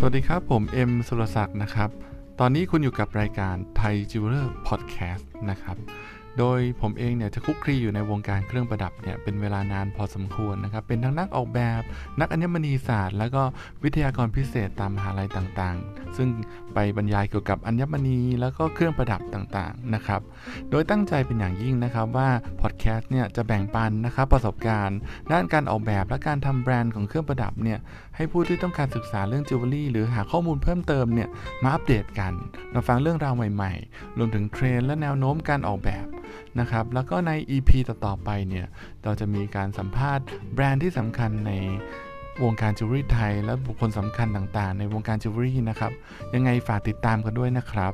สวัสดีครับ ผมเอ็มสุรศักดิ์นะครับ ตอนนี้คุณอยู่กับรายการ Thai Jeweler Podcast นะครับ โดยผมเองเนี่ยจะคลุกคลีอยู่ในวงการเครื่องประดับเนี่ยเป็นเวลานานพอสมควรนะครับ เป็นทั้งนักออกแบบ นักอัญมณีศาสตร์ แล้วก็วิทยากรพิเศษตามมหาลัยต่างๆ ซึ่งไปบรรยายเกี่ยวกับอัญมณีแล้วก็เครื่องประดับต่างๆนะครับ โดยตั้งใจเป็นอย่างยิ่งนะครับว่าพอดแคสต์เนี่ยจะแบ่งปันนะครับประสบการณ์ ด้านการออกแบบและการทำแบรนด์ของเครื่องประดับเนี่ยให้ผู้ที่ต้องการศึกษาเรื่องจิวเวลรี่หรือหาข้อมูลเพิ่มเติมเนี่ยมาอัปเดตกันมาฟังเรื่องราวใหม่ ๆ รวมถึงเทรนด์และแนวโน้มการออกแบบ นะครับ แล้วก็ใน EP ต่อๆไปเนี่ย เราจะมีการสัมภาษณ์แบรนด์ที่สำคัญในวงการจิวเวลรี่ไทย และบุคคลสำคัญต่างๆ ในวงการจิวเวลรี่นะครับ ยังไงฝากติดตามกันด้วยนะครับ